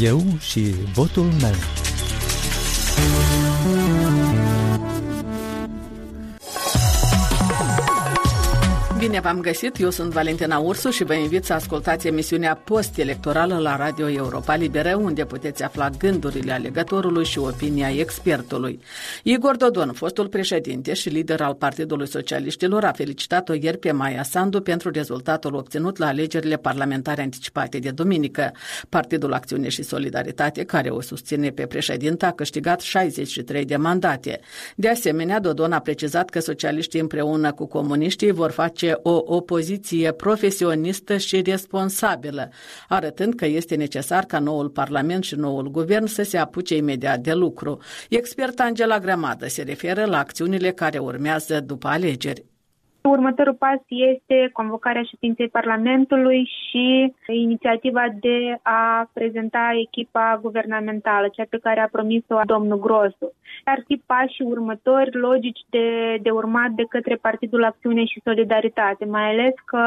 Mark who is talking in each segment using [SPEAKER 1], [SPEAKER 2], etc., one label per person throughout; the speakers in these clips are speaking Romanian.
[SPEAKER 1] Eu și votul meu.
[SPEAKER 2] Bine v-am găsit, eu sunt Valentina Ursu și vă invit să ascultați emisiunea post-electorală la Radio Europa Liberă, unde puteți afla gândurile alegătorului și opinia expertului. Igor Dodon, fostul președinte și lider al Partidului Socialiștilor, a felicitat-o ieri pe Maia Sandu pentru rezultatul obținut la alegerile parlamentare anticipate de duminică. Partidul Acțiune și Solidaritate, care o susține pe președinte, a câștigat 63 de mandate. De asemenea, Dodon a precizat că socialiștii împreună cu comuniștii vor face o opoziție profesionistă și responsabilă, arătând că este necesar ca noul Parlament și noul Guvern să se apuce imediat de lucru. Experta Angela Grămadă se referă la acțiunile care urmează după alegeri.
[SPEAKER 3] Următorul pas este convocarea ședinței Parlamentului și inițiativa de a prezenta echipa guvernamentală, cea pe care a promis-o domnul Grosu. Ar fi pașii următori logici de, de urmat de către Partidul Acțiune și Solidaritate, mai ales că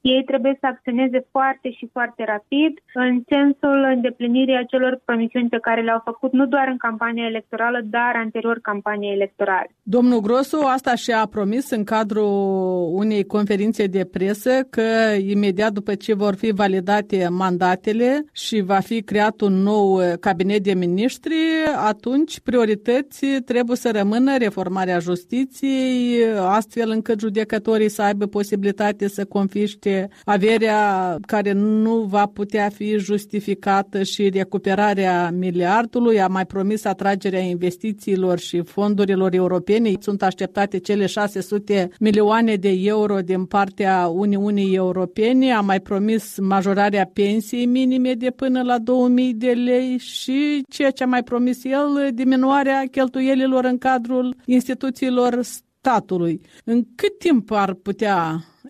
[SPEAKER 3] ei trebuie să acționeze foarte și foarte rapid în sensul îndeplinirii acelor promisiuni pe care le-au făcut nu doar în campania electorală, dar anterior campaniei electorale.
[SPEAKER 2] Domnul Grosu asta și-a promis în cadrul unei conferințe de presă că imediat după ce vor fi validate mandatele și va fi creat un nou cabinet de miniștri, atunci priorități trebuie să rămână reformarea justiției, astfel încât judecătorii să aibă posibilitate să confiște privește averea care nu va putea fi justificată și recuperarea miliardului, a mai promis atragerea investițiilor și fondurilor europene. Sunt așteptate cele 600 milioane de euro din partea Uniunii Europene, a mai promis majorarea pensiei minime de până la 2000 de lei și ceea ce a mai promis el, diminuarea cheltuielilor în cadrul instituțiilor statului. În cât timp ar putea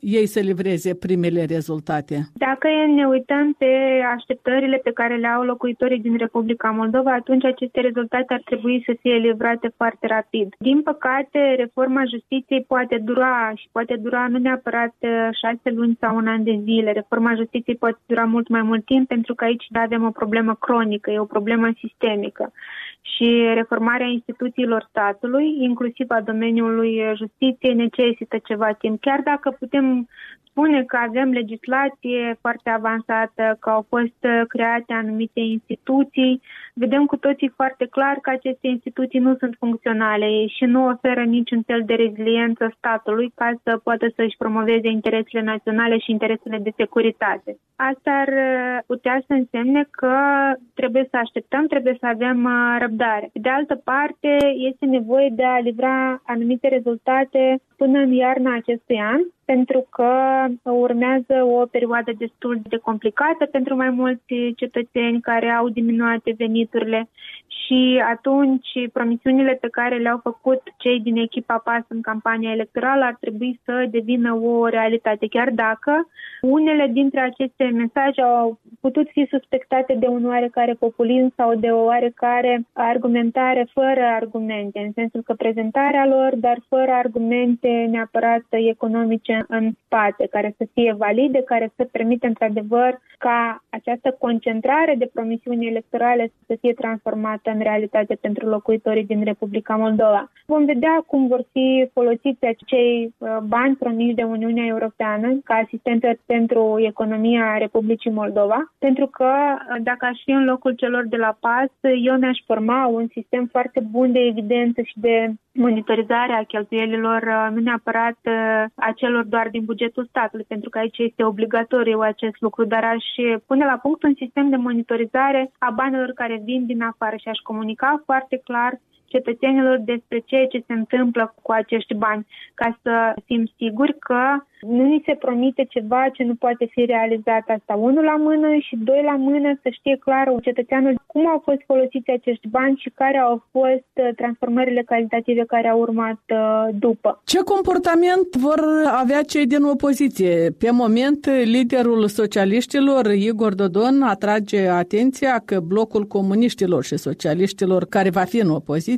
[SPEAKER 2] ei să livreze primele rezultate?
[SPEAKER 3] Dacă ne uităm pe așteptările pe care le au locuitorii din Republica Moldova, atunci aceste rezultate ar trebui să fie livrate foarte rapid. Din păcate, reforma justiției poate dura și poate dura nu neapărat uh, șase luni sau un an de zile. Reforma justiției poate dura mult mai mult timp pentru că aici avem o problemă cronică, e o problemă sistemică și reformarea instituțiilor statului, inclusiv a domeniului justiției, necesită ceva timp. Chiar dacă putem spune că avem legislație foarte avansată, că au fost create anumite instituții, vedem cu toții foarte clar că aceste instituții nu sunt funcționale și nu oferă niciun fel de reziliență statului ca să poată să-și promoveze interesele naționale și interesele de securitate. Asta ar putea să însemne că trebuie să așteptăm, trebuie să avem răbdare. De altă parte, este nevoie de a livra anumite rezultate până în iarna acestui an, pentru că urmează o perioadă destul de complicată pentru mai mulți cetățeni care au diminuate veniturile și atunci promisiunile pe care le-au făcut cei din echipa PAS în campania electorală ar trebui să devină o realitate, chiar dacă unele dintre aceste mesaje au putut fi suspectate de un oarecare populism sau de o oarecare argumentare fără argumente, în sensul că prezentarea lor, dar fără argumente neapărat economice în spate, care să fie valide, care să permită într-adevăr ca această concentrare de promisiuni electorale să fie transformată în realitate pentru locuitorii din Republica Moldova. Vom vedea cum vor fi folosiți acei uh, bani promiși de Uniunea Europeană ca asistență pentru economia Republicii Moldova, pentru că uh, dacă aș fi în locul celor de la PAS, eu mi-aș forma un sistem foarte bun de evidență și de monitorizare a cheltuielilor, uh, nu neapărat a celor doar din bugetul statului, pentru că aici este obligatoriu acest lucru, dar aș pune la punct un sistem de monitorizare a banilor care vin din afară și aș comunica foarte clar cetățenilor despre ceea ce se întâmplă cu acești bani, ca să fim siguri că nu ni se promite ceva ce nu poate fi realizat asta unul la mână și doi la mână să știe clar cetățeanul cum au fost folosiți acești bani și care au fost uh, transformările calitative care au urmat uh, după.
[SPEAKER 2] Ce comportament vor avea cei din opoziție? Pe moment, liderul socialiștilor, Igor Dodon, atrage atenția că blocul comuniștilor și socialiștilor care va fi în opoziție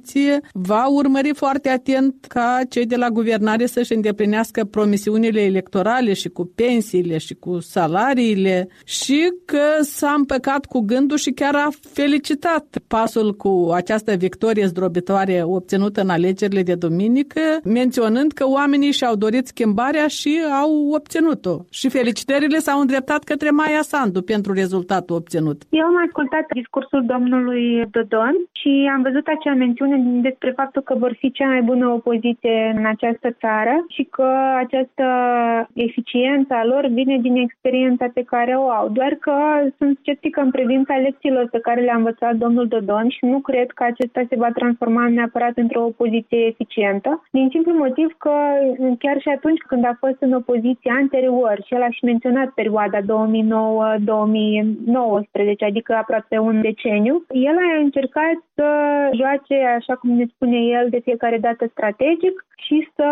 [SPEAKER 2] va urmări foarte atent ca cei de la guvernare să-și îndeplinească promisiunile electorale și cu pensiile și cu salariile și că s-a împăcat cu gândul și chiar a felicitat pasul cu această victorie zdrobitoare obținută în alegerile de duminică, menționând că oamenii și-au dorit schimbarea și au obținut-o. Și felicitările s-au îndreptat către Maia Sandu pentru rezultatul obținut.
[SPEAKER 3] Eu am ascultat discursul domnului Dodon și am văzut acea mențiune despre faptul că vor fi cea mai bună opoziție în această țară și că această eficiență a lor vine din experiența pe care o au. Doar că sunt sceptică în privința lecțiilor pe care le-a învățat domnul Dodon și nu cred că acesta se va transforma neapărat într-o opoziție eficientă, din simplu motiv că chiar și atunci când a fost în opoziție anterior și el a și menționat perioada 2009-2019, adică aproape un deceniu, el a încercat să joace, așa cum ne spune el, de fiecare dată strategic și să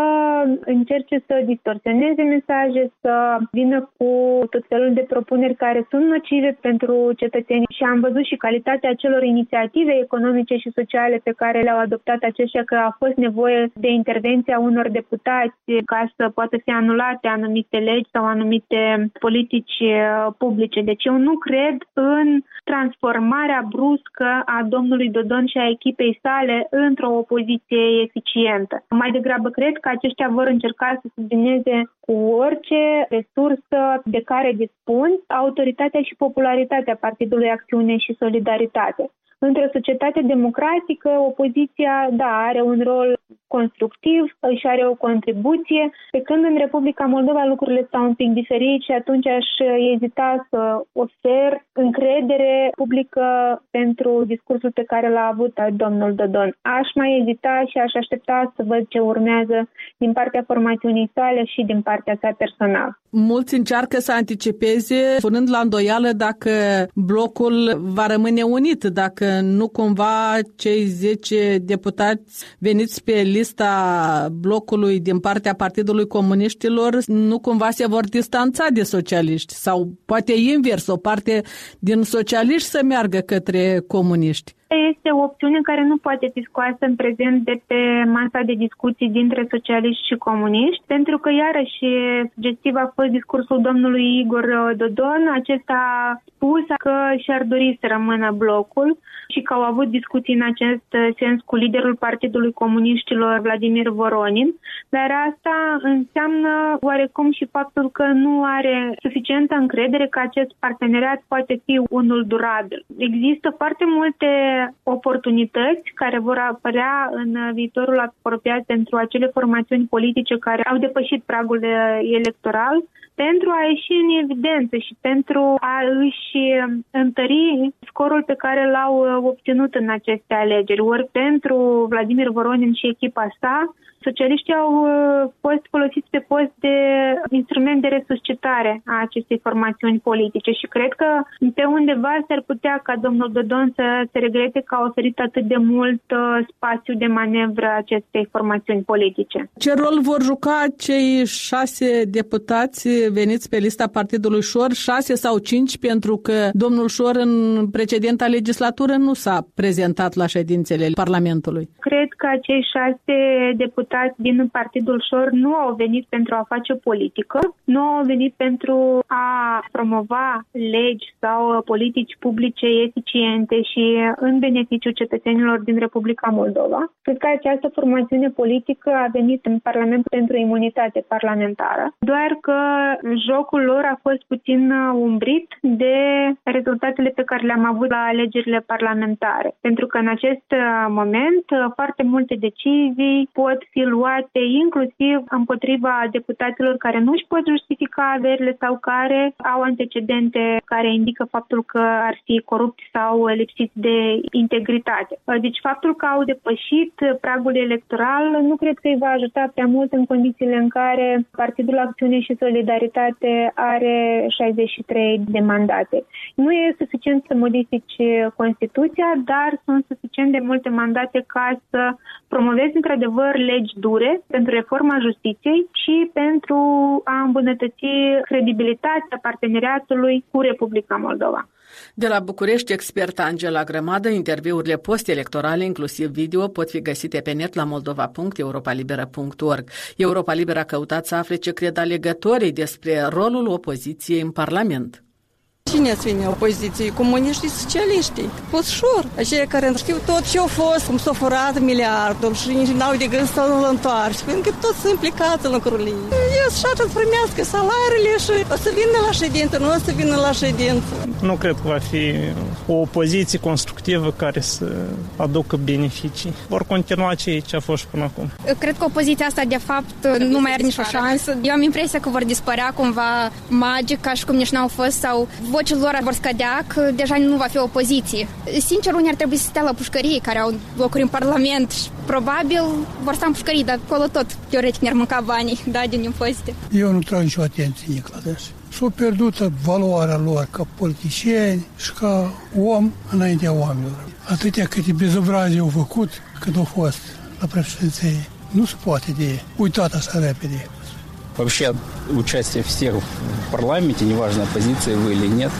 [SPEAKER 3] încerce să distorsioneze mesaje, să vină cu tot felul de propuneri care sunt nocive pentru cetățeni și am văzut și calitatea celor inițiative economice și sociale pe care le-au adoptat aceștia că a fost nevoie de intervenția unor deputați ca să poată fi anulate anumite legi sau anumite politici uh, publice. Deci eu nu cred în transformarea bruscă a domnului Dodon și a echipei sale într-o opoziție eficientă. Mai degrabă cred că aceștia vor încerca să sublineze cu orice resursă de care dispun autoritatea și popularitatea Partidului Acțiune și Solidaritate. Într-o societate democratică, opoziția, da, are un rol constructiv, își are o contribuție, pe când în Republica Moldova lucrurile stau un pic diferit și atunci aș ezita să ofer încredere publică pentru discursul pe care l-a avut domnul Dodon. Aș mai ezita și aș aștepta să văd ce urmează din partea formațiunii sale și din partea sa personală.
[SPEAKER 2] Mulți încearcă să anticipeze, punând la îndoială dacă blocul va rămâne unit, dacă nu cumva cei 10 deputați veniți pe lista blocului din partea Partidului Comuniștilor nu cumva se vor distanța de socialiști? Sau poate invers, o parte din socialiști să meargă către comuniști
[SPEAKER 3] este o opțiune care nu poate fi scoasă în prezent de pe masa de discuții dintre socialiști și comuniști, pentru că iarăși sugestiv a fost discursul domnului Igor Dodon. Acesta a spus că și-ar dori să rămână blocul și că au avut discuții în acest sens cu liderul Partidului Comuniștilor Vladimir Voronin, dar asta înseamnă oarecum și faptul că nu are suficientă încredere că acest parteneriat poate fi unul durabil. Există foarte multe oportunități care vor apărea în viitorul apropiat pentru acele formațiuni politice care au depășit pragul electoral pentru a ieși în evidență și pentru a își întări scorul pe care l-au obținut în aceste alegeri, ori pentru Vladimir Voronin și echipa sa, socialiștii au uh, fost folosiți pe post de instrument de resuscitare a acestei formațiuni politice și cred că pe undeva s-ar putea ca domnul Dodon să se regrete că a oferit atât de mult uh, spațiu de manevră acestei formațiuni politice.
[SPEAKER 2] Ce rol vor juca cei șase deputați veniți pe lista Partidului Șor, șase sau cinci, pentru că domnul Șor în precedenta legislatură nu s-a prezentat la ședințele Parlamentului?
[SPEAKER 3] Cred că acei șase deputați deputați din Partidul Șor nu au venit pentru a face politică, nu au venit pentru a promova legi sau politici publice eficiente și în beneficiul cetățenilor din Republica Moldova. Cred că această formațiune politică a venit în Parlament pentru imunitate parlamentară, doar că jocul lor a fost puțin umbrit de rezultatele pe care le-am avut la alegerile parlamentare. Pentru că în acest moment foarte multe decizii pot fi fi luate inclusiv împotriva deputaților care nu își pot justifica averile sau care au antecedente care indică faptul că ar fi corupți sau lipsiți de integritate. Deci faptul că au depășit pragul electoral nu cred că îi va ajuta prea mult în condițiile în care Partidul Acțiune și Solidaritate are 63 de mandate. Nu e suficient să modifici Constituția, dar sunt suficient de multe mandate ca să promovezi într-adevăr legi dure pentru reforma justiției și pentru a îmbunătăți credibilitatea parteneriatului cu Republica Moldova.
[SPEAKER 2] De la București, experta Angela Grămadă, interviurile post-electorale, inclusiv video, pot fi găsite pe net la moldova.europalibera.org. Europa Liberă a căutat să afle ce cred alegătorii despre rolul opoziției în Parlament.
[SPEAKER 4] Cine ține opoziției? Comuniștii socialiștii. Ușor. Aceia care știu tot ce a fost, cum s-a furat miliardul și nici n-au de gând să nu-l întoarce, pentru că toți sunt implicați în lucrurile. Eu și să primească salariile și o să vină la ședință, nu o să vină la ședință.
[SPEAKER 5] Nu cred că va fi o opoziție constructivă care să aducă beneficii. Vor continua ce, ce a fost până acum.
[SPEAKER 6] Eu cred că opoziția asta, de fapt, nu mai are nicio șansă. Eu am impresia că vor dispărea cumva magic, ca și cum nici n-au fost, sau vocile lor vor scădea, că deja nu va fi opoziție. Sincer, unii ar trebui să stea la pușcării, care au locuri în Parlament și probabil vor sta în pușcării, dar acolo tot teoretic ne-ar mânca banii, da, din impozite.
[SPEAKER 7] Eu nu trag nicio atenție nici la dâns. S-a pierdut valoarea lor ca politicieni și ca om înaintea oamenilor. Atâtea câte bezobrazii au făcut când au fost la președinție. Nu se poate de uitat așa repede.
[SPEAKER 8] Вообще участие всех в парламенте, неважно, оппозиция вы или нет,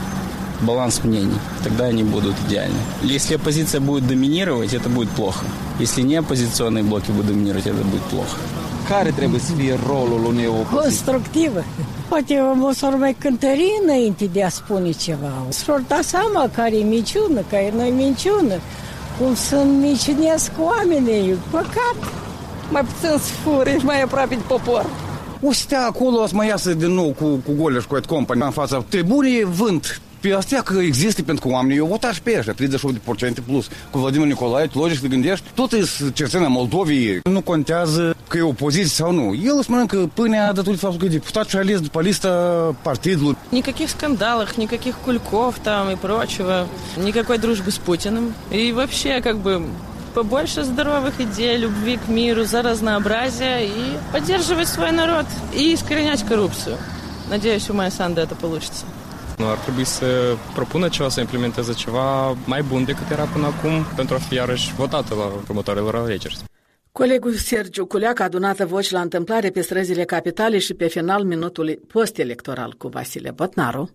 [SPEAKER 8] баланс мнений, тогда они будут идеальны. Если оппозиция будет доминировать, это будет плохо. Если не оппозиционные блоки будут доминировать, это будет плохо.
[SPEAKER 9] Care trebuie să fie rolul unei opoziții?
[SPEAKER 10] Constructivă. Poate o să mai cântări înainte de a spune ceva. S-or da seama care e minciună, care e minciună. Cum sunt minciunesc oamenii. Păcat.
[SPEAKER 4] Mai puțin să fure, mai aproape de popor.
[SPEAKER 9] O să stea acolo, o să mai iasă din nou cu, cu Goleș, cu Company în fața tribunii, vânt pe că există pentru că oamenii, eu votat și pe ăștia, 38% plus. Cu Vladimir Nicolae, logic să gândești, tot e cetățenia Moldovei, nu contează că e opoziție sau nu. El îți mănâncă pâinea datorită faptul că e deputat și ales după lista partidului.
[SPEAKER 4] Никаких скандалов, никаких кульков там и прочего, никакой дружбы с Путиным. И вообще, как бы, побольше здоровых идей, любви к миру, за разнообразие и поддерживать свой народ и искоренять коррупцию. Надеюсь, у Майя Санды это получится.
[SPEAKER 11] Nu ar trebui să propună ceva, să implementeze ceva mai bun decât era până acum pentru a fi iarăși votată la următoarele alegeri.
[SPEAKER 2] Colegul Sergiu Culeac a adunat voci la întâmplare pe străzile capitale și pe final minutului post-electoral cu Vasile Botnaru.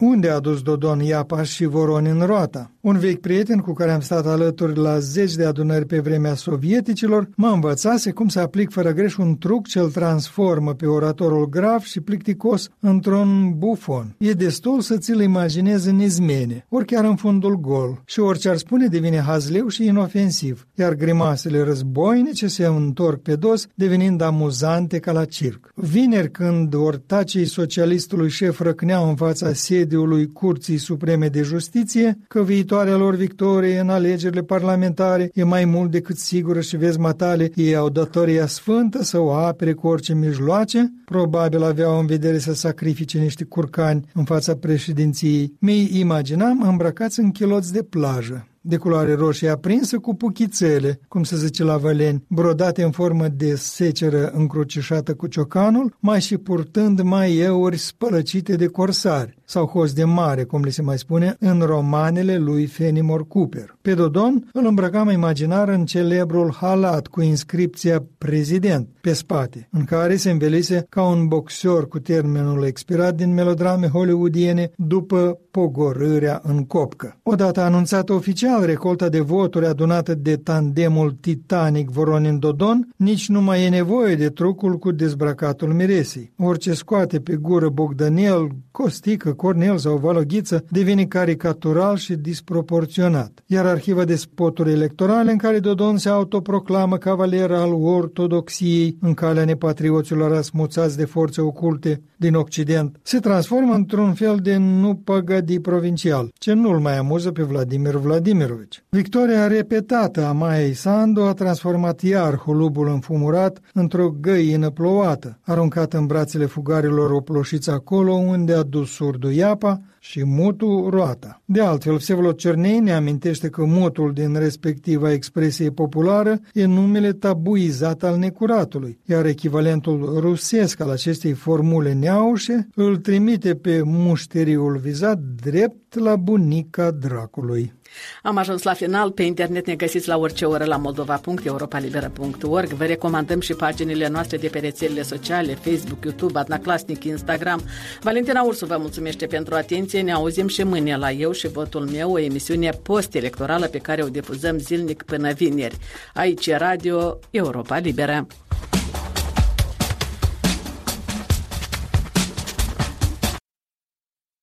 [SPEAKER 12] Unde a dus Dodon Iapa și Voron în roata? Un vechi prieten cu care am stat alături la zeci de adunări pe vremea sovieticilor mă învățase cum să aplic fără greș un truc ce îl transformă pe oratorul grav și plicticos într-un bufon. E destul să ți-l imaginezi în izmene, ori chiar în fundul gol, și orice ar spune devine hazleu și inofensiv, iar grimasele războinice se întorc pe dos, devenind amuzante ca la circ. Vineri, când ortacii socialistului șef răcneau în fața sediului Curții Supreme de Justiție, că viitor viitoarea lor victorie în alegerile parlamentare e mai mult decât sigură și vezi matale, ei au datoria sfântă să o apere cu orice mijloace, probabil aveau în vedere să sacrifice niște curcani în fața președinției. Mi imaginam îmbrăcați în chiloți de plajă de culoare roșie aprinsă cu puchițele, cum se zice la văleni, brodate în formă de seceră încrucișată cu ciocanul, mai și purtând mai euri spălăcite de corsari sau hoți de mare, cum le se mai spune, în romanele lui Fenimore Cooper. Pe Dodon îl îmbrăcam imaginar în celebrul halat cu inscripția prezident pe spate, în care se învelise ca un boxer cu termenul expirat din melodrame hollywoodiene după pogorârea în copcă. Odată anunțat oficial recolta de voturi adunată de tandemul titanic Voronin-Dodon, nici nu mai e nevoie de trucul cu dezbrăcatul miresii. Orice scoate pe gură Bogdanel, costică, Cornel sau Valoghiță devine caricatural și disproporționat. Iar arhiva de spoturi electorale în care Dodon se autoproclamă cavaler al ortodoxiei în calea nepatrioților asmuțați de forțe oculte din Occident, se transformă într-un fel de nu păgădi provincial, ce nu-l mai amuză pe Vladimir Vladimirovici. Victoria repetată a Maiei Sandu a transformat iar holubul înfumurat într-o găină plouată, aruncată în brațele fugarilor oploșiți acolo unde a dus surdu Iapa și mutu roata. De altfel, Vsevolod Cernei ne amintește că mutul din respectiva expresie populară e numele tabuizat al necuratului, iar echivalentul rusesc al acestei formule neaușe îl trimite pe mușteriul vizat drept la bunica dracului.
[SPEAKER 13] Am ajuns la final. Pe internet ne găsiți la orice oră la moldova.europalibera.org. Vă recomandăm și paginile noastre de pe rețelele sociale, Facebook, YouTube, Adnaclasnic, Instagram. Valentina Ursu vă mulțumește pentru atenție. Ne auzim și mâine la Eu și Votul meu, o emisiune post-electorală pe care o difuzăm zilnic până vineri. Aici e Radio Europa Liberă.